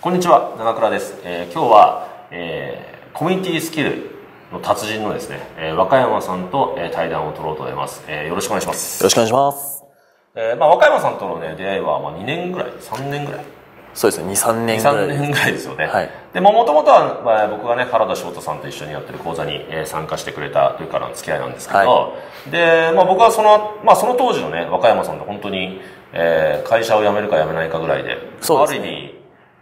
こんにちは長倉です、えー今日は、えーコミュニティスキルの達人のですね、えー和歌山さんと、えー対談を取ろうと思います、えーよろしくお願いします。よろしくお願いします。えーまあ、和歌山さんとの、ね、出会いは、まあ、2年ぐらい3年ぐらいそうですね、2、3年ぐら3いです。年ぐらいですよね、はい。でもともとは、まあ、僕がね原田翔太さんと一緒にやってる講座に、えー参加してくれたというからの付き合いなんですけど、はで、まあ、僕はその,、まあ、その当時のね和歌山さんと本当に、えー会社を辞めるか辞めないかぐらいでそうですね。ある意味、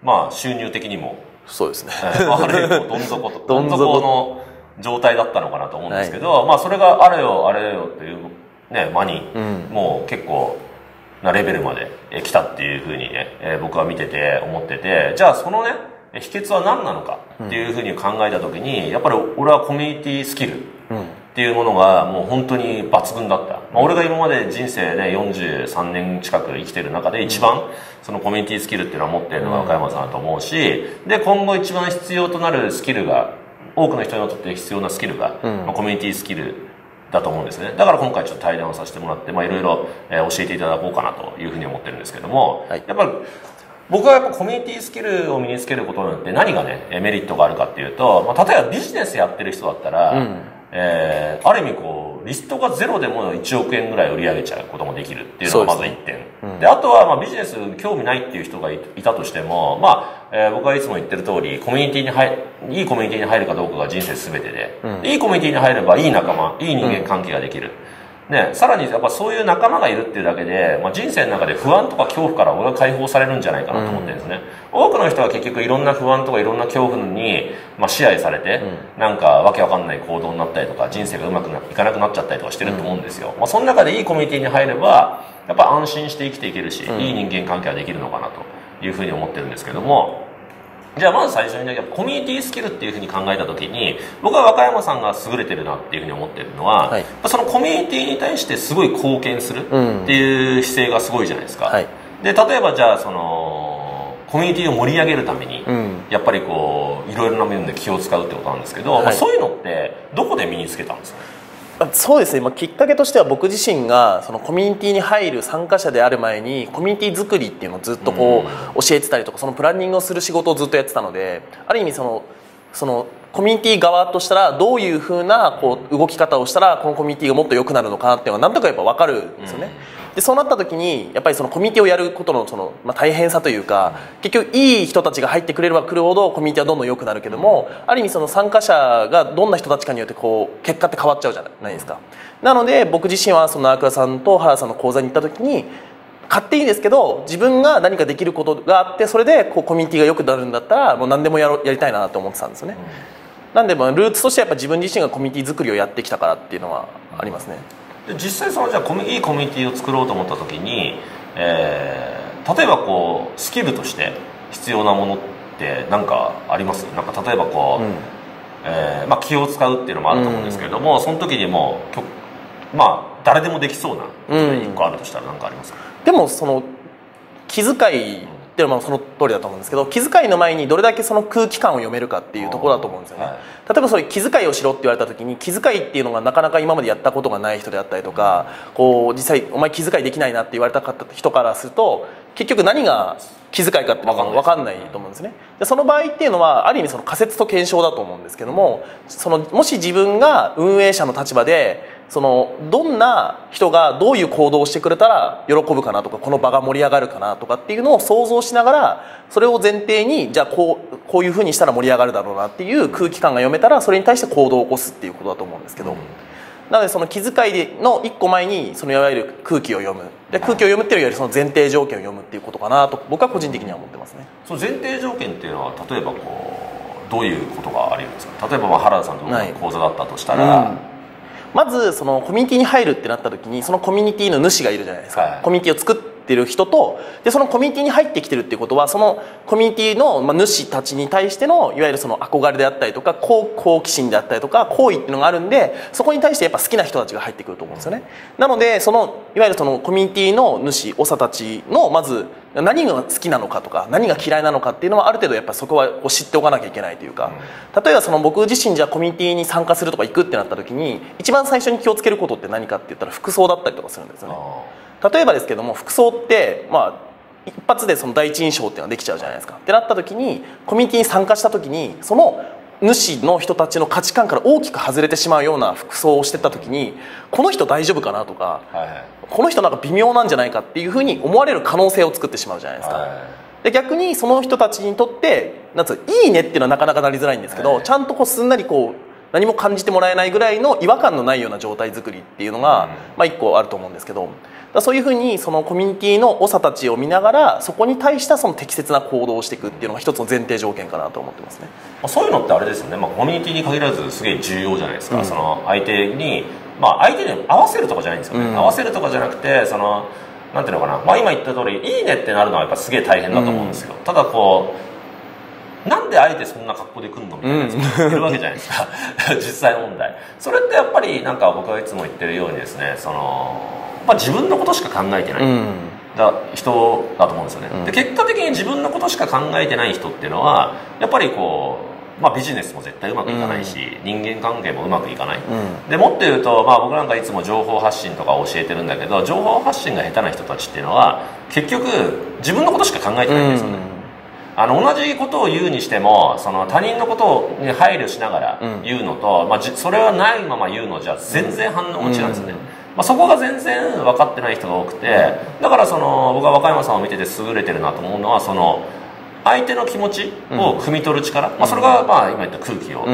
まあ、収入的にもそうですね。はいある意味どん底と どん底底の状態だったのかなと思うんですけど、まあそれがあれよあれよっていうね間に、うん。もう結構なレベルまでえ来たっていうふうにね、えー僕は見てて思っててじゃあそのねえ秘訣は何なのかっていうふうに考えた時にやっぱり俺はコミュニティスキルうん。っていうものがもう本当に抜群だった、まあ、俺が今まで人生で43年近く生きてる中で一番そのコミュニティスキルっていうのは持ってるのが若山さんだと思うしで今後一番必要となるスキルが多くの人にとって必要なスキルが、うん。まあ、コミュニティスキルだと思うんですね。だから今回ちょっと対談をさせてもらってまあいろいろえー教えていただこうかなというふうに思ってるんですけども、はい。やっぱり僕はやっぱコミュニティスキルを身につけることによって何がねえーメリットがあるかっていうと、まあ、例えばビジネスやってる人だったら、うんえーある意味こうリストがゼロでも1億円ぐらい売り上げちゃうこともできるっていうのがまず1点。で,、うん。あとはまあビジネス興味ないっていう人がいいたとしても、まあえー僕はいつも言ってる通りコミュニティに入いいコミュニティに入るかどうかが人生全てで、うん。でいいコミュニティに入ればいい仲間いい人間関係ができる、ね、さらにやっぱそういう仲間がいるっていうだけで、まあ、人生の中で不安とか恐怖から俺は解放されるんじゃないかなと思ってるんですね、多くの人は結局いろんな不安とかいろんな恐怖に、まあ、支配されて、なんかわけわかんない行動になったりとか人生がうまくないかなくなっちゃったりとかしてると思うんですよ、まあ、その中でいいコミュニティに入ればやっぱ安心して生きていけるし、いい人間関係ができるのかなというふうに思ってるんですけどもじゃあまず最初にねコミュニティスキルっていうふうに考えた時に僕は和歌山さんが優れてるなっていうふうに思ってるのは、はい。そのコミュニティに対してすごい貢献するうん。っていう姿勢がすごいじゃないですか、はい。で例えばじゃあそのコミュニティを盛り上げるために、うん。やっぱりこういろいろな面で気を使うってことなんですけど、まあ、はいそういうのってどこで身につけたんですか？そうですね、まあ、きっかけとしては僕自身がそのコミュニティに入る参加者である前にコミュニティ作りっていうのをずっとこう教えてたりとかそのプランニングをする仕事をずっとやってたのである意味そのそのコミュニティ側としたらどういうふうなこう動き方をしたらこのコミュニティがもっと良くなるのかなっていうのはなんとかやっぱ分かるんですよね。でそうなった時にやっぱりそのコミュニティをやることのその、まあ、大変さというか結局いい人たちが入ってくれればくるほどコミュニティはどんどん良くなるけどもある意味その参加者がどんな人たちかによってこう結果って変わっちゃうじゃないですか。なので僕自身はその中倉さんと原田さんの講座に行った時に勝手にですけど自分が何かできることがあってそれでこうコミュニティが良くなるんだったらもう何でもやろやりたいなと思ってたんですよね、なんでまあルーツとしてはやっぱ自分自身がコミュニティ作りをやってきたからっていうのはありますねで実際そのじゃあコミいいコミュニティを作ろうと思った時に、えー例えばこうスキルとして必要なものって何かあります？なんか例えばこう、うん。えーまあ、気を使うっていうのもあると思うんですけれども、その時にもきょまあ誰でもできそうなことで一個あるとしたら何かありますか、でもその気遣いっていうのはその通りだと思うんですけど気遣いの前にどれだけその空気感を読めるかっていうところだと思うんですよね、はい。例えばそういう気遣いをしろって言われた時に気遣いっていうのがなかなか今までやったことがない人であったりとかこう実際お前気遣いできないなって言われた人からすると結局何が気遣いかって分かんない。と思うんですね。でその場合っていうのはある意味その仮説と検証だと思うんですけどもそのもし自分が運営者の立場でそのどんな人がどういう行動をしてくれたら喜ぶかなとかこの場が盛り上がるかなとかっていうのを想像しながらそれを前提にじゃあこうこういうふうにしたら盛り上がるだろうなっていう空気感が読めたらそれに対して行動を起こすっていうことだと思うんですけど、なのでその気遣いでの一個前にそのいわゆる空気を読む。で空気を読むっていうよりその前提条件を読むっていうことかなと僕は個人的には思ってますね。その前提条件っていうのは例えばこうどういうことがありますか？例えばまあ原田さんと僕の講座だったとしたら、うん。まずそのコミュニティに入るってなった時にそのコミュニティの主がいるじゃないですか、はい。コミュニティを作っってる人とでそのコミュニティに入ってきてるっていうことはそのコミュニティの、まあ、主たちに対してのいわゆるその憧れであったりとか好好奇心であったりとか好意っていうのがあるんでそこに対してやっぱ好きな人たちが入ってくると思うんですよね。なのでそのいわゆるそのコミュニティの主長たちのまず何が好きなのかとか何が嫌いなのかっていうのはある程度やっぱそこはこう知っておかなきゃいけないというか例えばその僕自身じゃコミュニティに参加するとか行くってなった時に一番最初に気をつけることって何かって言ったら服装だったりとかするんですよね例えばですけども服装ってまあ一発でその第一印象っていうのはできちゃうじゃないですか。ってなった時にコミュニティに参加した時にその主の人たちの価値観から大きく外れてしまうような服装をしてった時にこの人大丈夫かなとか、はいはい、この人なんか微妙なんじゃないかっていうふうに思われる可能性を作ってしまうじゃないですか、はい、で逆にその人たちにとってなんついいねっていうのはなかなかなりづらいんですけど、はい、ちゃんとこうすんなりこう何も感じてもらえないぐらいの違和感のないような状態作りっていうのが、うん、まあ、一個あると思うんですけどそういうふうにそのコミュニティの長たちを見ながらそこに対したその適切な行動をしていくっていうのが一つの前提条件かなと思ってますね。そういうのってあれですよね、まあ、コミュニティに限らずすげえ重要じゃないですか、うん、その相手に、まあ、相手に合わせるとかじゃないんですよね、うん、合わせるとかじゃなくてそのなんていうのかな、まあ、今言った通りいいねってなるのはやっぱすげえ大変だと思うんですよ、うん、ただこうなんであえてそんな格好で来るのみたいなやつもいるわけじゃないですか。実際問題。それってやっぱりなんか僕がいつも言ってるようにですねそのまあ、自分のことしか考えてない、うん、だ人だと思うんですよね、うん、で結果的に自分のことしか考えてない人っていうのはやっぱりこう、まあ、ビジネスも絶対うまくいかないし、うん、人間関係もうまくいかない、でもっと言うと、まあ、僕なんかいつも情報発信とか教えてるんだけど情報発信が下手な人たちっていうのは結局自分のことしか考えてないんですよね、あの同じことを言うにしてもその他人のことに配慮しながら言うのと、まあ、それはないまま言うのじゃ全然反応も違うんですよね、まあ、そこが全然分かってない人が多くてだからその僕は若山さんを見てて優れてるなと思うのはその相手の気持ちを汲み取る力、まあ、それがまあ今言った空気を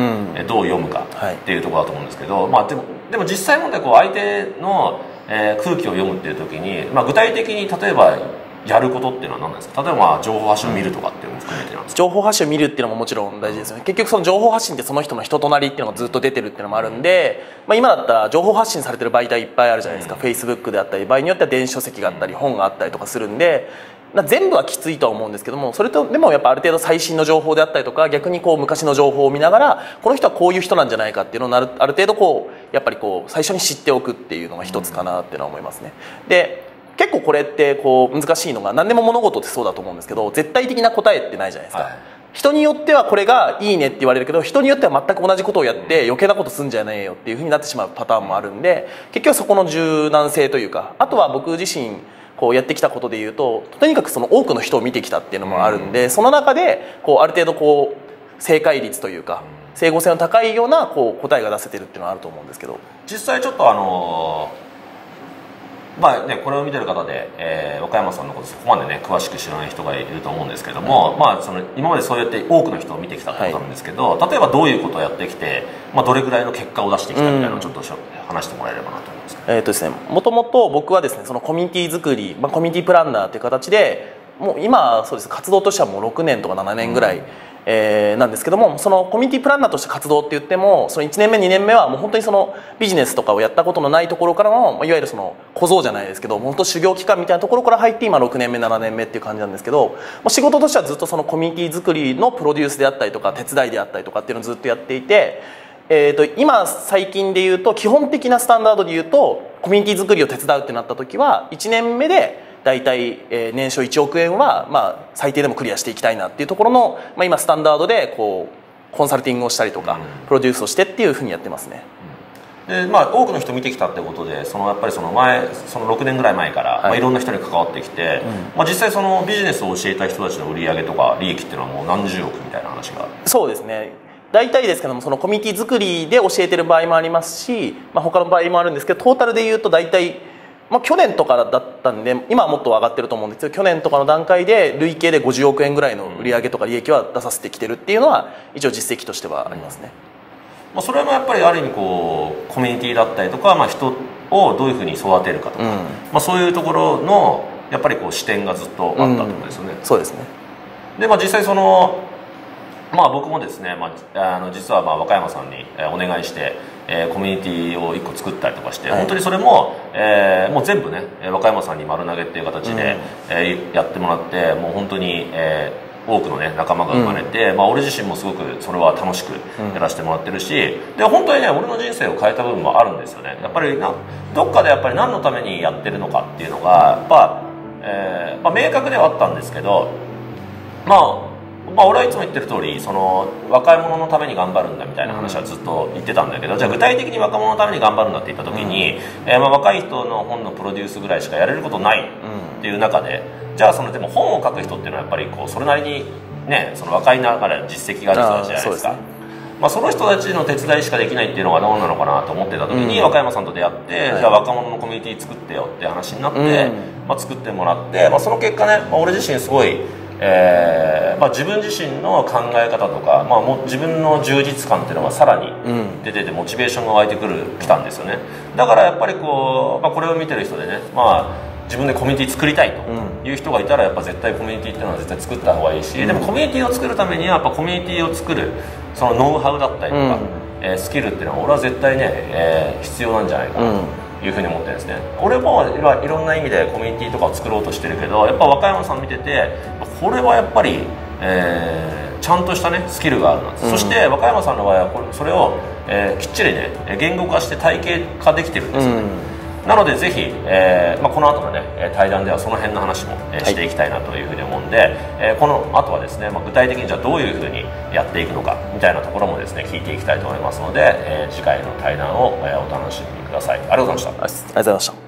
どう読むかっていうところだと思うんですけど、まあ、でもでも実際問題こう相手のえ空気を読むっていう時に、まあ、具体的に例えばやることっていうのは何ですか？例えば情報発信を見るとかっていうのも含めてなんですか？情報発信を見るっていうのももちろん大事ですよね。結局その情報発信ってその人の人となりっていうのがずっと出てるっていうのもあるんで、まあ、今だったら情報発信されてる媒体いっぱいあるじゃないですか、フェイスブックであったり場合によっては電子書籍があったり本があったりとかするんで全部はきついとは思うんですけどもそれとでもやっぱある程度最新の情報であったりとか逆にこう昔の情報を見ながらこの人はこういう人なんじゃないかっていうのをある程度こうやっぱりこう最初に知っておくっていうのが一つかなっていうのは思いますね。で結構これってこう難しいのが何でも物事ってそうだと思うんですけど絶対的な答えってないじゃないですか、はい、人によってはこれがいいねって言われるけど人によっては全く同じことをやって余計なことすんじゃねえよっていうふうになってしまうパターンもあるんで結局そこの柔軟性というかあとは僕自身こうやってきたことでいうととにかくその多くの人を見てきたっていうのもあるんで、その中でこうある程度こう正解率というか整合性の高いようなこう答えが出せてるっていうのはあると思うんですけど。実際ちょっとあのーまあね、これを見てる方で、えー、岡山さんのことそこまでね詳しく知らない人がいると思うんですけども、まあ、その今までそうやって多くの人を見てきたってことなんですけど、はい、例えばどういうことをやってきて、まあ、どれぐらいの結果を出してきたみたいなのをちょっと話してもらえればなと思います、えーとですね、もともと僕はですねそのコミュニティ作り、まあ、コミュニティプランナーという形でもう今そうです。活動としてはもう6年とか7年ぐらい、うんえー、なんですけどもそのコミュニティプランナーとして活動って言ってもその1年目2年目はもう本当にそのビジネスとかをやったことのないところからのいわゆるその小僧じゃないですけど本当修行期間みたいなところから入って今6年目7年目っていう感じなんですけど仕事としてはずっとそのコミュニティ作りのプロデュースであったりとか手伝いであったりとかっていうのをずっとやっていて。えーと、今最近で言うと基本的なスタンダードで言うとコミュニティ作りを手伝うってなった時は1年目で大体、えー、年商1億円は、まあ、最低でもクリアしていきたいなっていうところの、まあ、今スタンダードでこうコンサルティングをしたりとか、プロデュースをしてっていうふうにやってますね。でまあ、多くの人見てきたってことでそのやっぱりその前その6年ぐらい前から、はい。まあ、いろんな人に関わってきて、うん、まあ、実際そのビジネスを教えた人たちの売り上げとか利益っていうのはもう何十億みたいな話が。そうですね。大体ですけどもそのコミュニティ作りで教えてる場合もありますし、まあ、他の場合もあるんですけどトータルで言うと大体まあ、去年とかだったんで今はもっと上がってると思うんですけど去年とかの段階で累計で50億円ぐらいの売上とか利益は出させてきてるっていうのは一応実績としてはありますね、まあ、それもやっぱりある意味こうコミュニティだったりとか、まあ、人をどういうふうに育てるかとか、うん、まあ、そういうところのやっぱりこう視点がずっとあったってことですよね、うん、そうですね。で、まあ、実際そのまあ、僕もですね、まあ、あの実はまあ和歌山さんにお願いして、えー、コミュニティを1個作ったりとかして、はい、本当にそれも、えー、もう全部ね和歌山さんに丸投げっていう形で、うん、えー、やってもらってもう本当に、えー、多くの、ね、仲間が生まれて、うん、まあ、俺自身もすごくそれは楽しくやらせてもらってるし、で本当にね俺の人生を変えた部分もあるんですよね。やっぱりなどっかでやっぱり何のためにやってるのかっていうのがやっぱ、えーまあ、明確ではあったんですけどまあまあ、俺はいつも言ってる通りその若い者のために頑張るんだみたいな話はずっと言ってたんだけど、じゃあ具体的に若者のために頑張るんだって言った時に、えー、まあ若い人の本のプロデュースぐらいしかやれることないっていう中で、じゃあそのでも本を書く人っていうのはやっぱりこうそれなりにねその若いながら実績がある人たちじゃないですか。まあ、その人たちの手伝いしかできないっていうのがどうなのかなと思ってた時に、和歌山さんと出会って、じゃあ若者のコミュニティ作ってよって話になって、まあ、作ってもらって、まあ、その結果ね、まあ、俺自身すごいえーまあ、自分自身の考え方とか、まあ、も自分の充実感っていうのがさらに出ててモチベーションが湧いてくるきたんですよね。だからやっぱりこう、まあ、これを見てる人でね、まあ、自分でコミュニティ作りたいという人がいたらやっぱ絶対コミュニティっていうのは絶対作った方がいいし、でもコミュニティを作るためにはやっぱコミュニティを作るそのノウハウだったりとか、えー、スキルっていうのは俺は絶対ね、えー、必要なんじゃないかなと。いうふうに思ってるんですね。俺もいろんな意味でコミュニティとかを作ろうとしてるけどやっぱ和歌山さん見ててこれはやっぱり、えー、ちゃんとしたねスキルがあるな、うん、そして和歌山さんの場合はこれそれを、えー、きっちりね言語化して体系化できてるんですよね、うん。なのでぜひ、えーまあ、この後のね対談ではその辺の話も、えー、していきたいなというふうに思うんで、はい、えー、この後はですね、まあ、具体的にじゃあどういうふうにやっていくのかみたいなところもですね聞いていきたいと思いますので、えー、次回の対談を、えー、お楽しみください。ありがとうございました。ありがとうございました